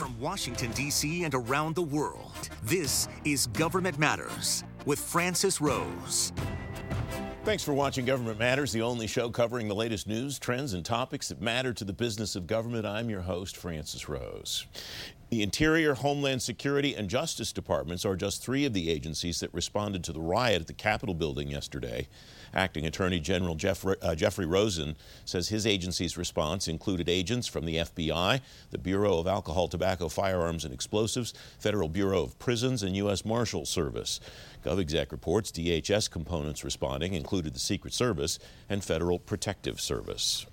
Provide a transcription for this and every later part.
From Washington, D.C. and around the world, this is Government Matters with Francis Rose. Thanks for watching Government Matters, the only show covering the latest news, trends, and topics that matter to the business of government. I'm your host, Francis Rose. The Interior, Homeland Security, and Justice Departments are just three of the agencies that responded to the riot at the Capitol building yesterday. Acting Attorney General Jeff, uh, Jeffrey Rosen says his agency's response included agents from the FBI, the Bureau of Alcohol, Tobacco, Firearms, and Explosives, Federal Bureau of Prisons, and U.S. Marshal Service. GovExec reports DHS components responding included the Secret Service and Federal Protective Service.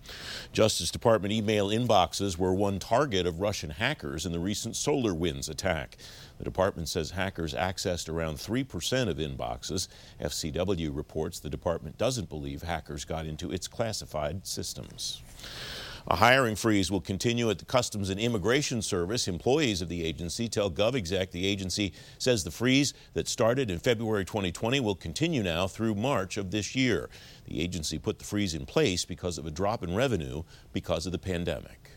Justice Department email inboxes were one target of Russian hackers in the recent SolarWinds attack. The department says hackers accessed around 3% of inboxes. FCW reports the department doesn't believe hackers got into its classified systems. A hiring freeze will continue at the Customs and Immigration Service. Employees of the agency tell GovExec the agency says the freeze that started in February 2020 will continue now through March of this year. The agency put the freeze in place because of a drop in revenue because of the pandemic.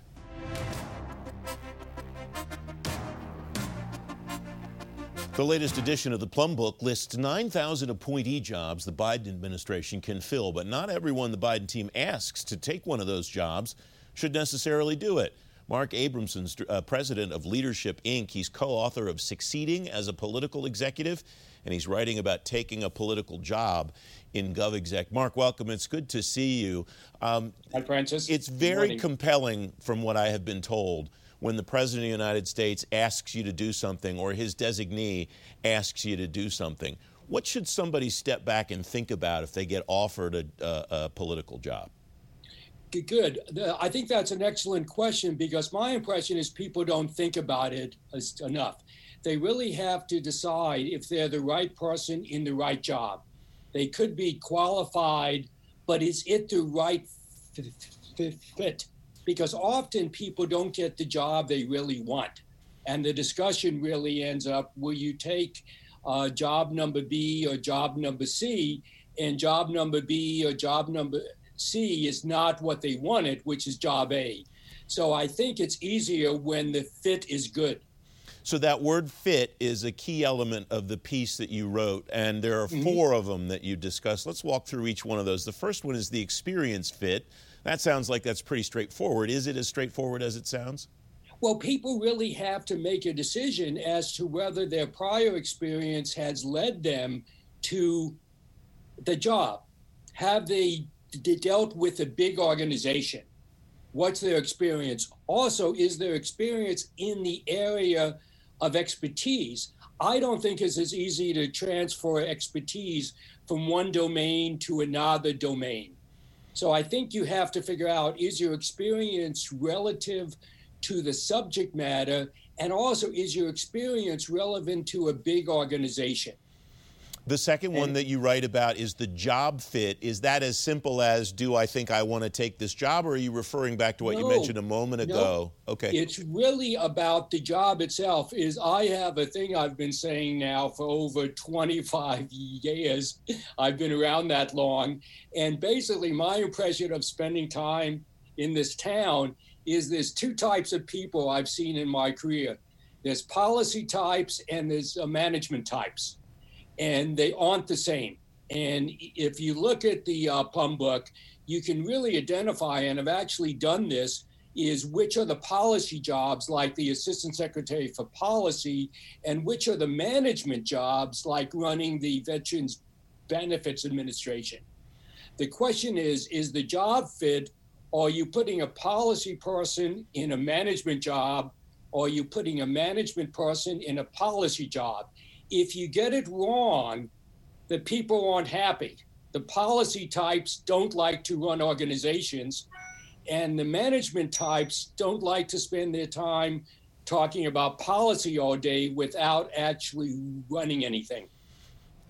The latest edition of the Plum Book lists 9,000 appointee jobs the Biden administration can fill, but not everyone the Biden team asks to take one of those jobs should necessarily do it. Mark Abramson's uh, president of Leadership Inc. He's co author of Succeeding as a Political Executive, and he's writing about taking a political job in GovExec. Mark, welcome. It's good to see you. Um, Hi, Francis. It's very compelling, from what I have been told, when the President of the United States asks you to do something or his designee asks you to do something. What should somebody step back and think about if they get offered a, a, a political job? Good. I think that's an excellent question because my impression is people don't think about it enough. They really have to decide if they're the right person in the right job. They could be qualified, but is it the right fit? Because often people don't get the job they really want. And the discussion really ends up will you take uh, job number B or job number C? And job number B or job number C is not what they wanted, which is job A. So I think it's easier when the fit is good. So that word fit is a key element of the piece that you wrote, and there are mm-hmm. 4 of them that you discussed. Let's walk through each one of those. The first one is the experience fit. That sounds like that's pretty straightforward. Is it as straightforward as it sounds? Well, people really have to make a decision as to whether their prior experience has led them to the job. Have they d- dealt with a big organization? What's their experience? Also, is their experience in the area of expertise? I don't think it's as easy to transfer expertise from one domain to another domain. So I think you have to figure out is your experience relative to the subject matter, and also is your experience relevant to a big organization? The second one that you write about is the job fit. Is that as simple as do I think I want to take this job, or are you referring back to what no, you mentioned a moment ago? No. Okay. It's really about the job itself. Is I have a thing I've been saying now for over 25 years. I've been around that long, and basically my impression of spending time in this town is there's two types of people I've seen in my career. There's policy types and there's uh, management types and they aren't the same. And if you look at the uh, Book, you can really identify, and I've actually done this, is which are the policy jobs like the Assistant Secretary for Policy, and which are the management jobs like running the Veterans Benefits Administration. The question is is the job fit? Are you putting a policy person in a management job? Or are you putting a management person in a policy job? If you get it wrong, the people aren't happy. The policy types don't like to run organizations, and the management types don't like to spend their time talking about policy all day without actually running anything.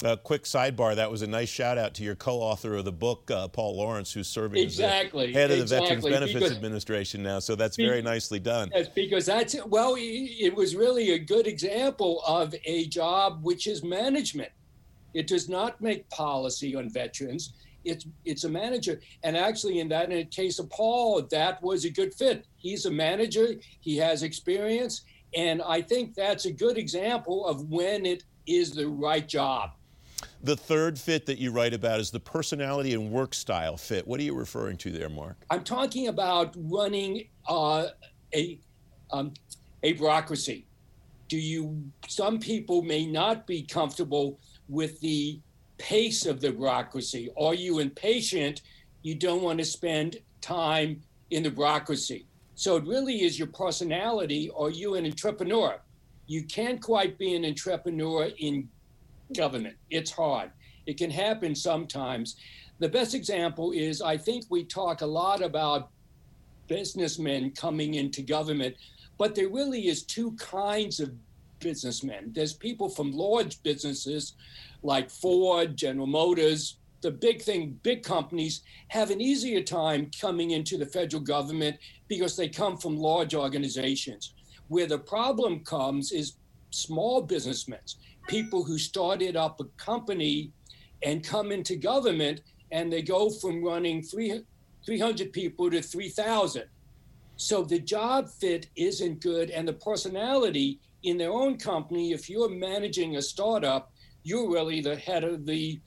A quick sidebar. That was a nice shout out to your co-author of the book, uh, Paul Lawrence, who's serving exactly, as head of the Veterans Benefits because, Administration now. So that's very nicely done. Yes, because that's well, it was really a good example of a job which is management. It does not make policy on veterans. It's it's a manager, and actually, in that in the case of Paul, that was a good fit. He's a manager. He has experience, And I think that's a good example of when it is the right job. The third fit that you write about is the personality and work style fit. What are you referring to there, Mark? I'm talking about running uh, a um, a bureaucracy. Do you? Some people may not be comfortable with the pace of the bureaucracy. Are you impatient? You don't want to spend time in the bureaucracy. So it really is your personality. Are you an entrepreneur? You can't quite be an entrepreneur in government. It's hard. It can happen sometimes. The best example is I think we talk a lot about businessmen coming into government, but there really is two kinds of businessmen. There's people from large businesses like Ford, General Motors, the big thing, big companies have an easier time coming into the federal government because they come from large organizations. Where the problem comes is small businessmen, people who started up a company and come into government and they go from running 300 people to 3,000. So the job fit isn't good, and the personality in their own company, if you're managing a startup, you're really the head of the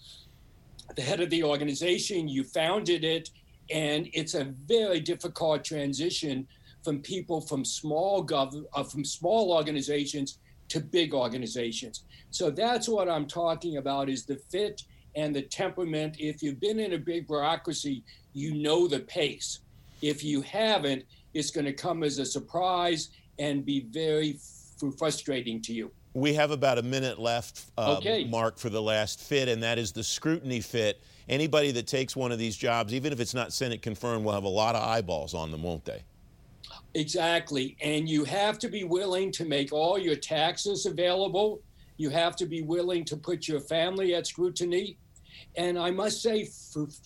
the head of the organization. You founded it, and it's a very difficult transition from people from small gov uh, from small organizations to big organizations. So that's what I'm talking about: is the fit and the temperament. If you've been in a big bureaucracy, you know the pace. If you haven't, it's going to come as a surprise and be very frustrating to you. We have about a minute left, uh, okay. Mark, for the last fit, and that is the scrutiny fit. Anybody that takes one of these jobs, even if it's not Senate confirmed, will have a lot of eyeballs on them, won't they? Exactly. And you have to be willing to make all your taxes available. You have to be willing to put your family at scrutiny. And I must say,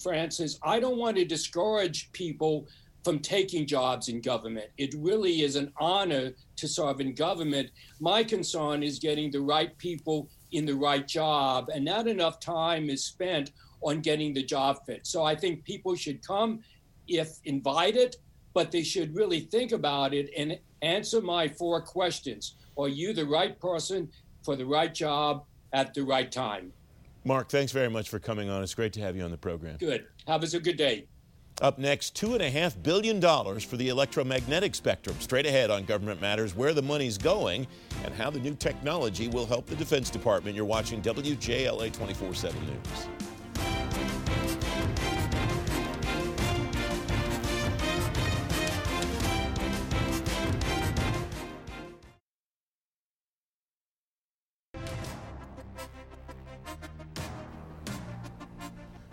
Francis, I don't want to discourage people from taking jobs in government. It really is an honor to serve in government. My concern is getting the right people in the right job, and not enough time is spent on getting the job fit. So I think people should come if invited, but they should really think about it and answer my four questions. Are you the right person for the right job at the right time? Mark, thanks very much for coming on. It's great to have you on the program. Good. Have us a good day. Up next, $2.5 billion for the electromagnetic spectrum. Straight ahead on Government Matters, where the money's going and how the new technology will help the Defense Department. You're watching WJLA 24 7 News.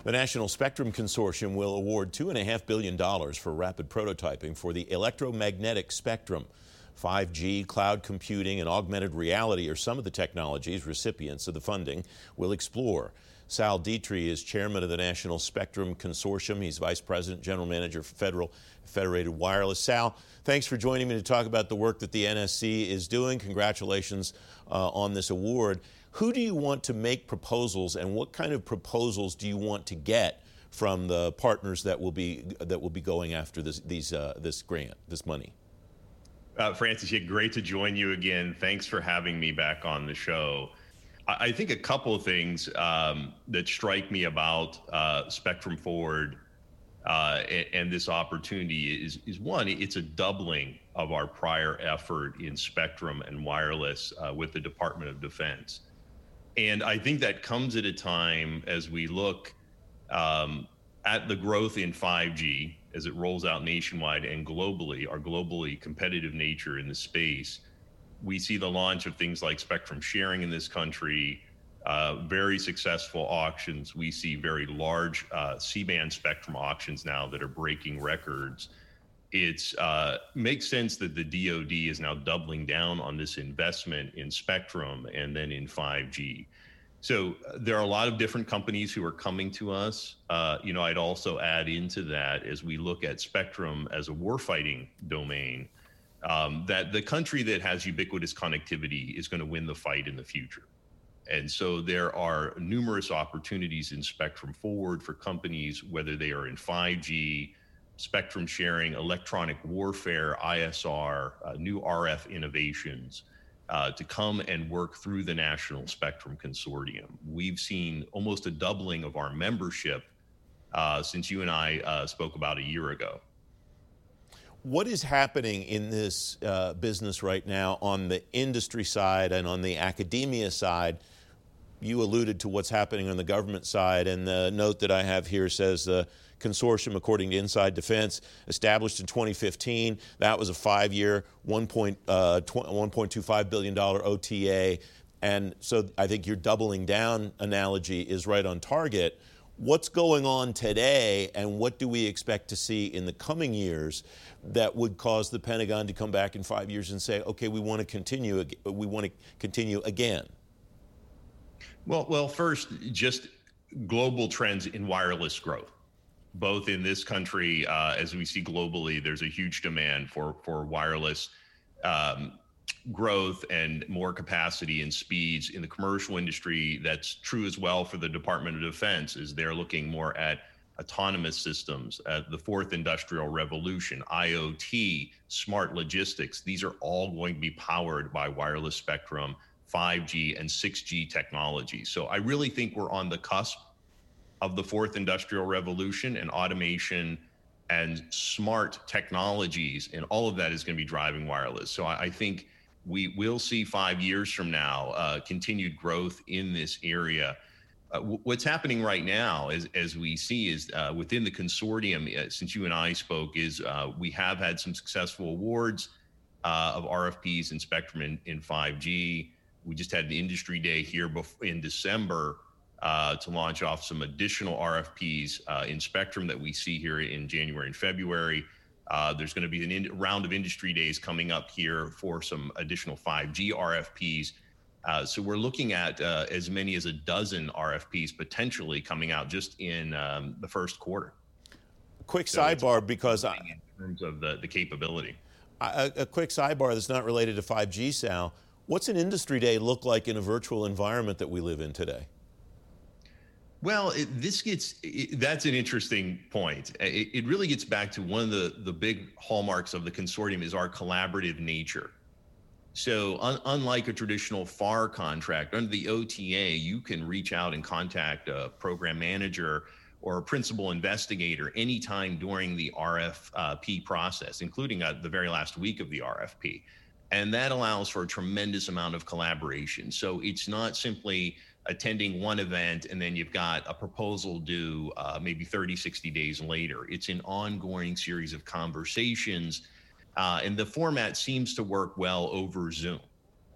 The National Spectrum Consortium will award $2.5 billion for rapid prototyping for the electromagnetic spectrum. 5G, cloud computing, and augmented reality are some of the technologies recipients of the funding will explore. Sal D'Itri is chairman of the National Spectrum Consortium. He's vice president, general manager for Federal Federated Wireless. Sal, thanks for joining me to talk about the work that the NSC is doing. Congratulations uh, on this award. Who do you want to make proposals, and what kind of proposals do you want to get from the partners that will be that will be going after this these uh, this grant, this money? Uh, Francis, yeah, great to join you again. Thanks for having me back on the show. I, I think a couple of things um, that strike me about uh, Spectrum Forward uh, and, and, this opportunity is, is one, it's a doubling of our prior effort in spectrum and wireless uh, with the Department of Defense. And I think that comes at a time as we look um, at the growth in 5G as it rolls out nationwide and globally, our globally competitive nature in the space. We see the launch of things like spectrum sharing in this country, uh, very successful auctions. We see very large uh, C-band spectrum auctions now that are breaking records. It uh, makes sense that the DoD is now doubling down on this investment in spectrum and then in 5G. So uh, there are a lot of different companies who are coming to us. Uh, you know, I'd also add into that as we look at spectrum as a warfighting domain, um, that the country that has ubiquitous connectivity is going to win the fight in the future. And so there are numerous opportunities in spectrum forward for companies, whether they are in 5G, spectrum sharing, electronic warfare, ISR, uh, new RF innovations. Uh, to come and work through the National Spectrum Consortium. We've seen almost a doubling of our membership uh, since you and I uh, spoke about a year ago. What is happening in this uh, business right now on the industry side and on the academia side? You alluded to what's happening on the government side, and the note that I have here says the consortium, according to Inside Defense, established in 2015. That was a five year, $1.25 uh, billion OTA. And so I think your doubling down analogy is right on target. What's going on today, and what do we expect to see in the coming years that would cause the Pentagon to come back in five years and say, "Okay, we want to continue. We want to continue again"? Well, well, first, just global trends in wireless growth both in this country uh, as we see globally, there's a huge demand for for wireless um, growth and more capacity and speeds in the commercial industry. That's true as well for the Department of Defense, as they're looking more at autonomous systems, at the fourth industrial revolution, IoT, smart logistics. These are all going to be powered by wireless spectrum, 5G and 6G technology. So I really think we're on the cusp of the fourth industrial revolution and automation and smart technologies and all of that is going to be driving wireless. So i, I think we will see five years from now uh, continued growth in this area. Uh, w- what's happening right now as, as we see is uh, within the consortium uh, since you and i spoke is uh, we have had some successful awards uh, of rfps and spectrum in, in 5g we just had an industry day here in december uh, to launch off some additional RFPs uh, in Spectrum that we see here in January and February. Uh, there's going to be a in- round of industry days coming up here for some additional 5G RFPs. Uh, so we're looking at uh, as many as a dozen RFPs potentially coming out just in um, the first quarter. Quick so sidebar because I, in terms of the, the capability. A, a quick sidebar that's not related to 5G, Sal. What's an industry day look like in a virtual environment that we live in today? Well, it, this gets it, that's an interesting point. It, it, really gets back to one of the the big hallmarks of the consortium is our collaborative nature. So, un, unlike a traditional FAR contract, under the OTA, you can reach out and contact a program manager or a principal investigator anytime during the RFP process, including uh, the very last week of the RFP. And that allows for a tremendous amount of collaboration. So, it's not simply attending one event and then you've got a proposal due uh, maybe 30 60 days later it's an ongoing series of conversations uh, and the format seems to work well over zoom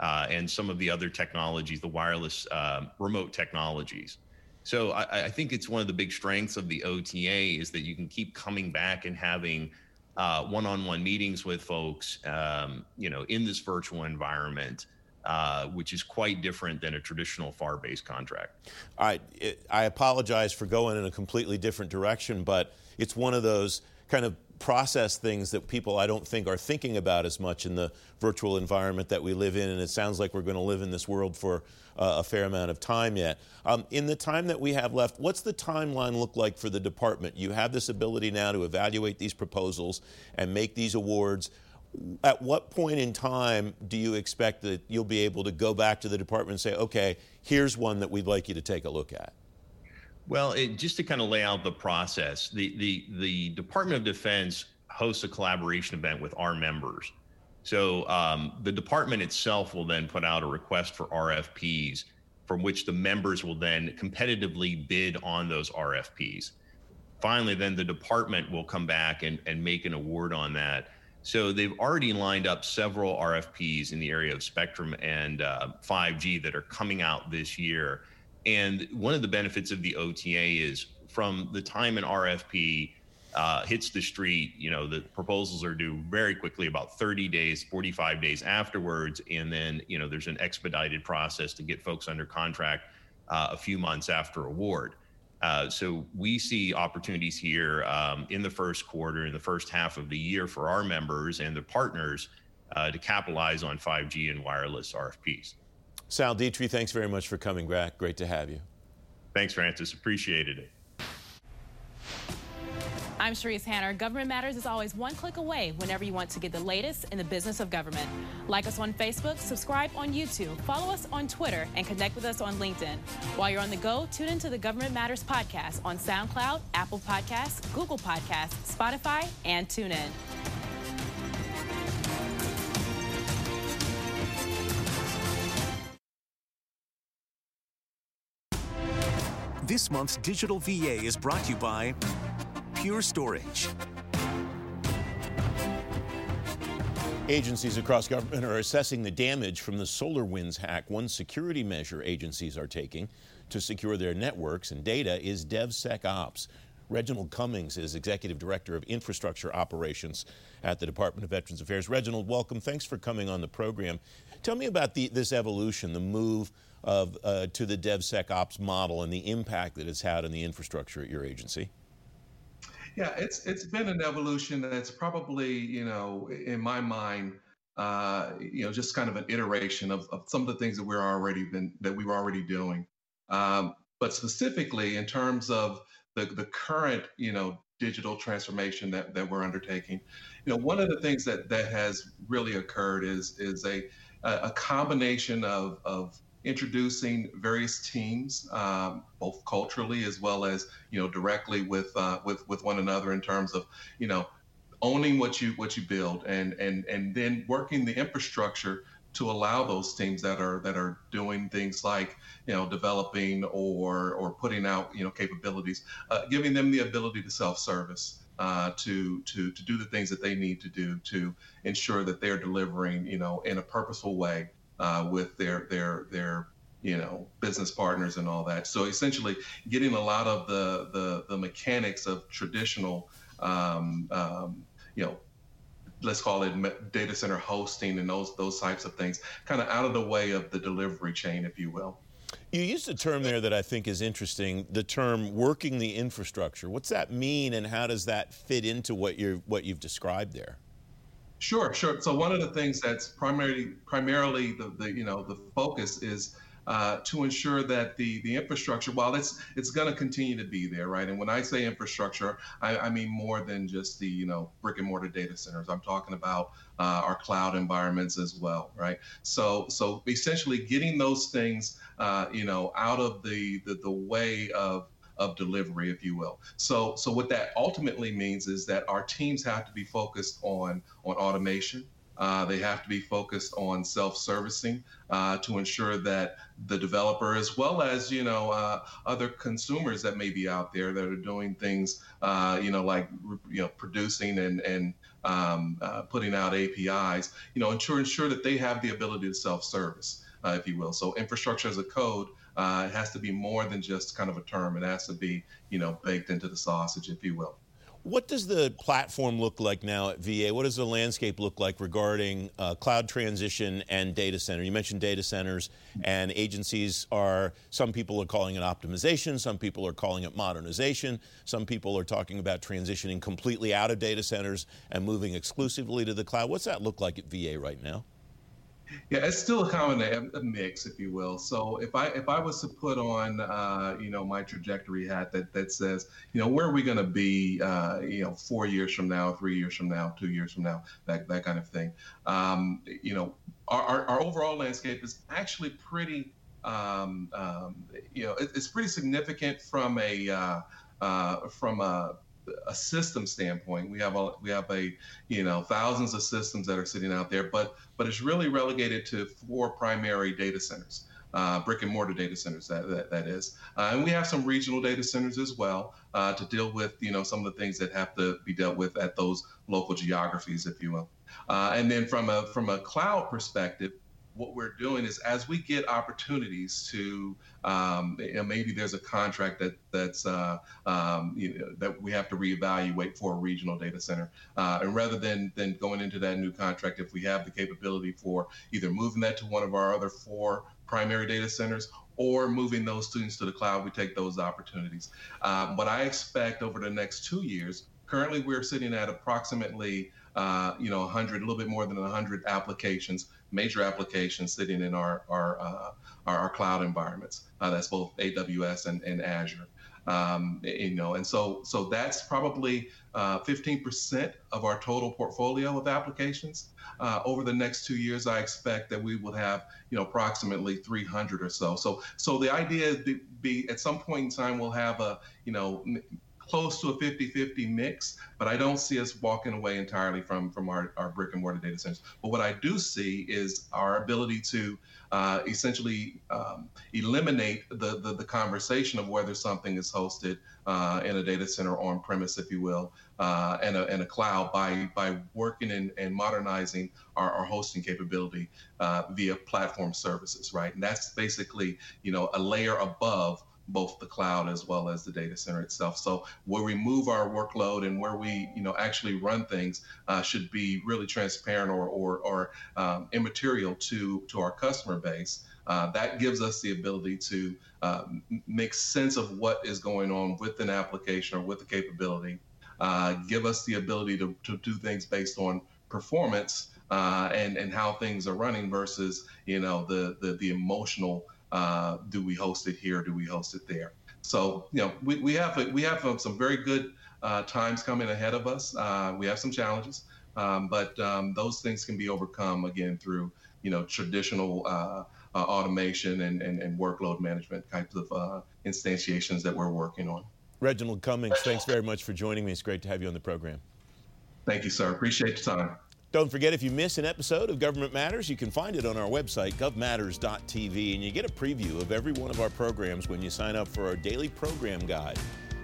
uh, and some of the other technologies the wireless um, remote technologies so I, I, think it's one of the big strengths of the ota is that you can keep coming back and having uh, one-on-one meetings with folks um, you know in this virtual environment uh, which is quite different than a traditional FAR-based contract. I, it, I apologize for going in a completely different direction, but it's one of those kind of process things that people I don't think are thinking about as much in the virtual environment that we live in, and it sounds like we're going to live in this world for uh, a fair amount of time yet. Um, in the time that we have left, what's the timeline look like for the department? You have this ability now to evaluate these proposals and make these awards at what point in time do you expect that you'll be able to go back to the department and say, okay, here's one that we'd like you to take a look at? Well, it, just to kind of lay out the process, the, the, the Department of Defense hosts a collaboration event with our members. So um, the department itself will then put out a request for RFPs from which the members will then competitively bid on those RFPs. Finally, then the department will come back and, and make an award on that. So they've already lined up several RFPs in the area of spectrum and uh, 5G that are coming out this year. And one of the benefits of the OTA is from the time an RFP uh, hits the street, you know, the proposals are due very quickly, about 30 days, 45 days afterwards. And then, you know, there's an expedited process to get folks under contract uh, a few months after award. Uh, so we see opportunities here um, in the first quarter, in the first half of the year for our members and the partners uh, to capitalize on 5G and wireless RFPs. Sal D'Itri, thanks very much for coming back. Great to have you. Thanks, Francis. Appreciated it. I'm Sharice Hanner. Government Matters is always one click away whenever you want to get the latest in the business of government. Like us on Facebook, subscribe on YouTube, follow us on Twitter, and connect with us on LinkedIn. While you're on the go, tune into the Government Matters podcast on SoundCloud, Apple Podcasts, Google Podcasts, Spotify, and TuneIn. This month's Digital VA is brought to you by Pure Storage. Agencies across government are assessing the damage from the SolarWinds hack. One security measure agencies are taking to secure their networks and data is DevSecOps. Reginald Cummings is Executive Director of Infrastructure Operations at the Department of Veterans Affairs. Reginald, welcome. Thanks for coming on the program. Tell me about the, this evolution, the move of, uh, to the DevSecOps model and the impact that it's had on the infrastructure at your agency? Yeah, it's it's been an evolution that's probably, you know, in my mind, uh, you know, just kind of an iteration of, of some of the things that we're already been that we were already doing. Um, but specifically in terms of the the current, you know, digital transformation that, that we're undertaking, you know, one of the things that that has really occurred is is a a combination of of introducing various teams, um, both culturally as well as you know directly with uh, with with one another in terms of you know owning what you what you build and and and then working the infrastructure to allow those teams that are that are doing things like you know developing or or putting out you know capabilities, uh, giving them the ability to self service. Uh, to to to do the things that they need to do to ensure that they're delivering, you know, in a purposeful way uh, with their their their you know business partners and all that. So essentially, getting a lot of the the, the mechanics of traditional um, um, you know let's call it data center hosting and those those types of things kind of out of the way of the delivery chain if you will. You used a term there that i think is interesting the term working the infrastructure. What's that mean and how does that fit into what you're what you've described there Sure, sure. So one of the things that's primarily primarily the, the you know the focus is uh, to ensure that the the infrastructure, while it's it's going to continue to be there, right? And when I say infrastructure, I, I, mean more than just the you know brick and mortar data centers. I'm talking about uh, our cloud environments as well, right? So so essentially getting those things uh, you know out of the, the the way of of delivery, if you will. So, so what that ultimately means is that our teams have to be focused on on automation. Uh, they have to be focused on self-servicing uh, to ensure that the developer, as well as you know uh, other consumers that may be out there that are doing things, uh, you know, like you know producing and and um, uh, putting out APIs, you know, ensure ensure that they have the ability to self-service, uh, if you will. So, infrastructure as a code uh, it has to be more than just kind of a term. It has to be, you know, baked into the sausage, if you will. What does the platform look like now at VA? What does the landscape look like regarding uh, cloud transition and data center? You mentioned data centers, and agencies are, some people are calling it optimization, some people are calling it modernization, some people are talking about transitioning completely out of data centers and moving exclusively to the cloud. What's that look like at VA right now? Yeah, it's still a combination, a mix, if you will. So if I if I was to put on, uh, you know, my trajectory hat that that says, you know, where are we going to be, uh, you know, four years from now, three years from now, two years from now, that that kind of thing. Um, you know, our, our, our overall landscape is actually pretty, um, um, you know, it, it's pretty significant from a uh, uh from a a system standpoint, we have a we have a you know thousands of systems that are sitting out there, but but it's really relegated to four primary data centers. Uh, brick and mortar data centers that that, that is uh, and we have some regional data centers as well uh, to deal with you know some of the things that have to be dealt with at those local geographies if you will uh, and then from a from a cloud perspective what we're doing is as we get opportunities to um, maybe there's a contract that that's uh, um, you know, that we have to reevaluate for a regional data center, uh, and rather than than going into that new contract, if we have the capability for either moving that to one of our other four primary data centers or moving those students to the cloud, we take those opportunities. Um, what I expect over the next two years, currently we're sitting at approximately uh, you know 100, a little bit more than 100 applications major applications sitting in our our uh, our, our, cloud environments. Uh, that's both AWS and, and Azure. Um, you know, and so so that's probably uh, 15% of our total portfolio of applications. Uh, over the next two years, I expect that we will have, you know, approximately 300 or so. So, so the idea is be, be at some point in time we'll have a, you know, close to a 50-50 mix, but I don't see us walking away entirely from from our, our brick and mortar data centers. But what I do see is our ability to uh, essentially um, eliminate the, the, the conversation of whether something is hosted uh, in a data center on premise, if you will, uh, and, a, and a cloud by by working and, and modernizing our, our hosting capability uh, via platform services, right? And that's basically you know a layer above both the cloud as well as the data center itself. So where we move our workload and where we, you know, actually run things uh, should be really transparent or or, or um, immaterial to to our customer base. Uh, that gives us the ability to uh, make sense of what is going on with an application or with the capability. Uh, give us the ability to, to do things based on performance uh, and and how things are running versus you know the the, the emotional uh, do we host it here? Do we host it there? So you know, we, we have we have um, some very good uh, times coming ahead of us. Uh, we have some challenges, um, but um, those things can be overcome again through you know traditional uh, uh, automation and, and, and, workload management types of uh, instantiations that we're working on. Reginald Cummings, thanks very much for joining me. It's great to have you on the program. Thank you, sir. Appreciate the time. Don't forget, if you miss an episode of Government Matters, you can find it on our website, govmatters.tv, and you get a preview of every one of our programs when you sign up for our daily program guide.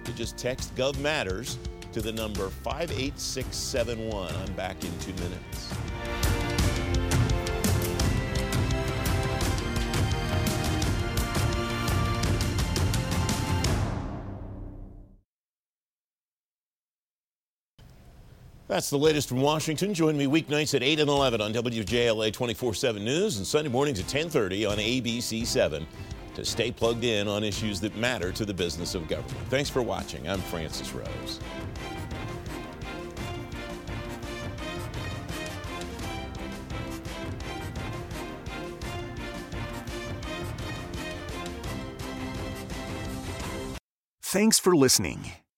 You just text Gov Matters to the number 58671. I'm back in two minutes. That's the latest from Washington. Join me weeknights at 8 and 11 on WJLA 24-7 News and Sunday mornings at 1030 on ABC7 to stay plugged in on issues that matter to the business of government. Thanks for watching. I'm Francis Rose. Thanks for listening.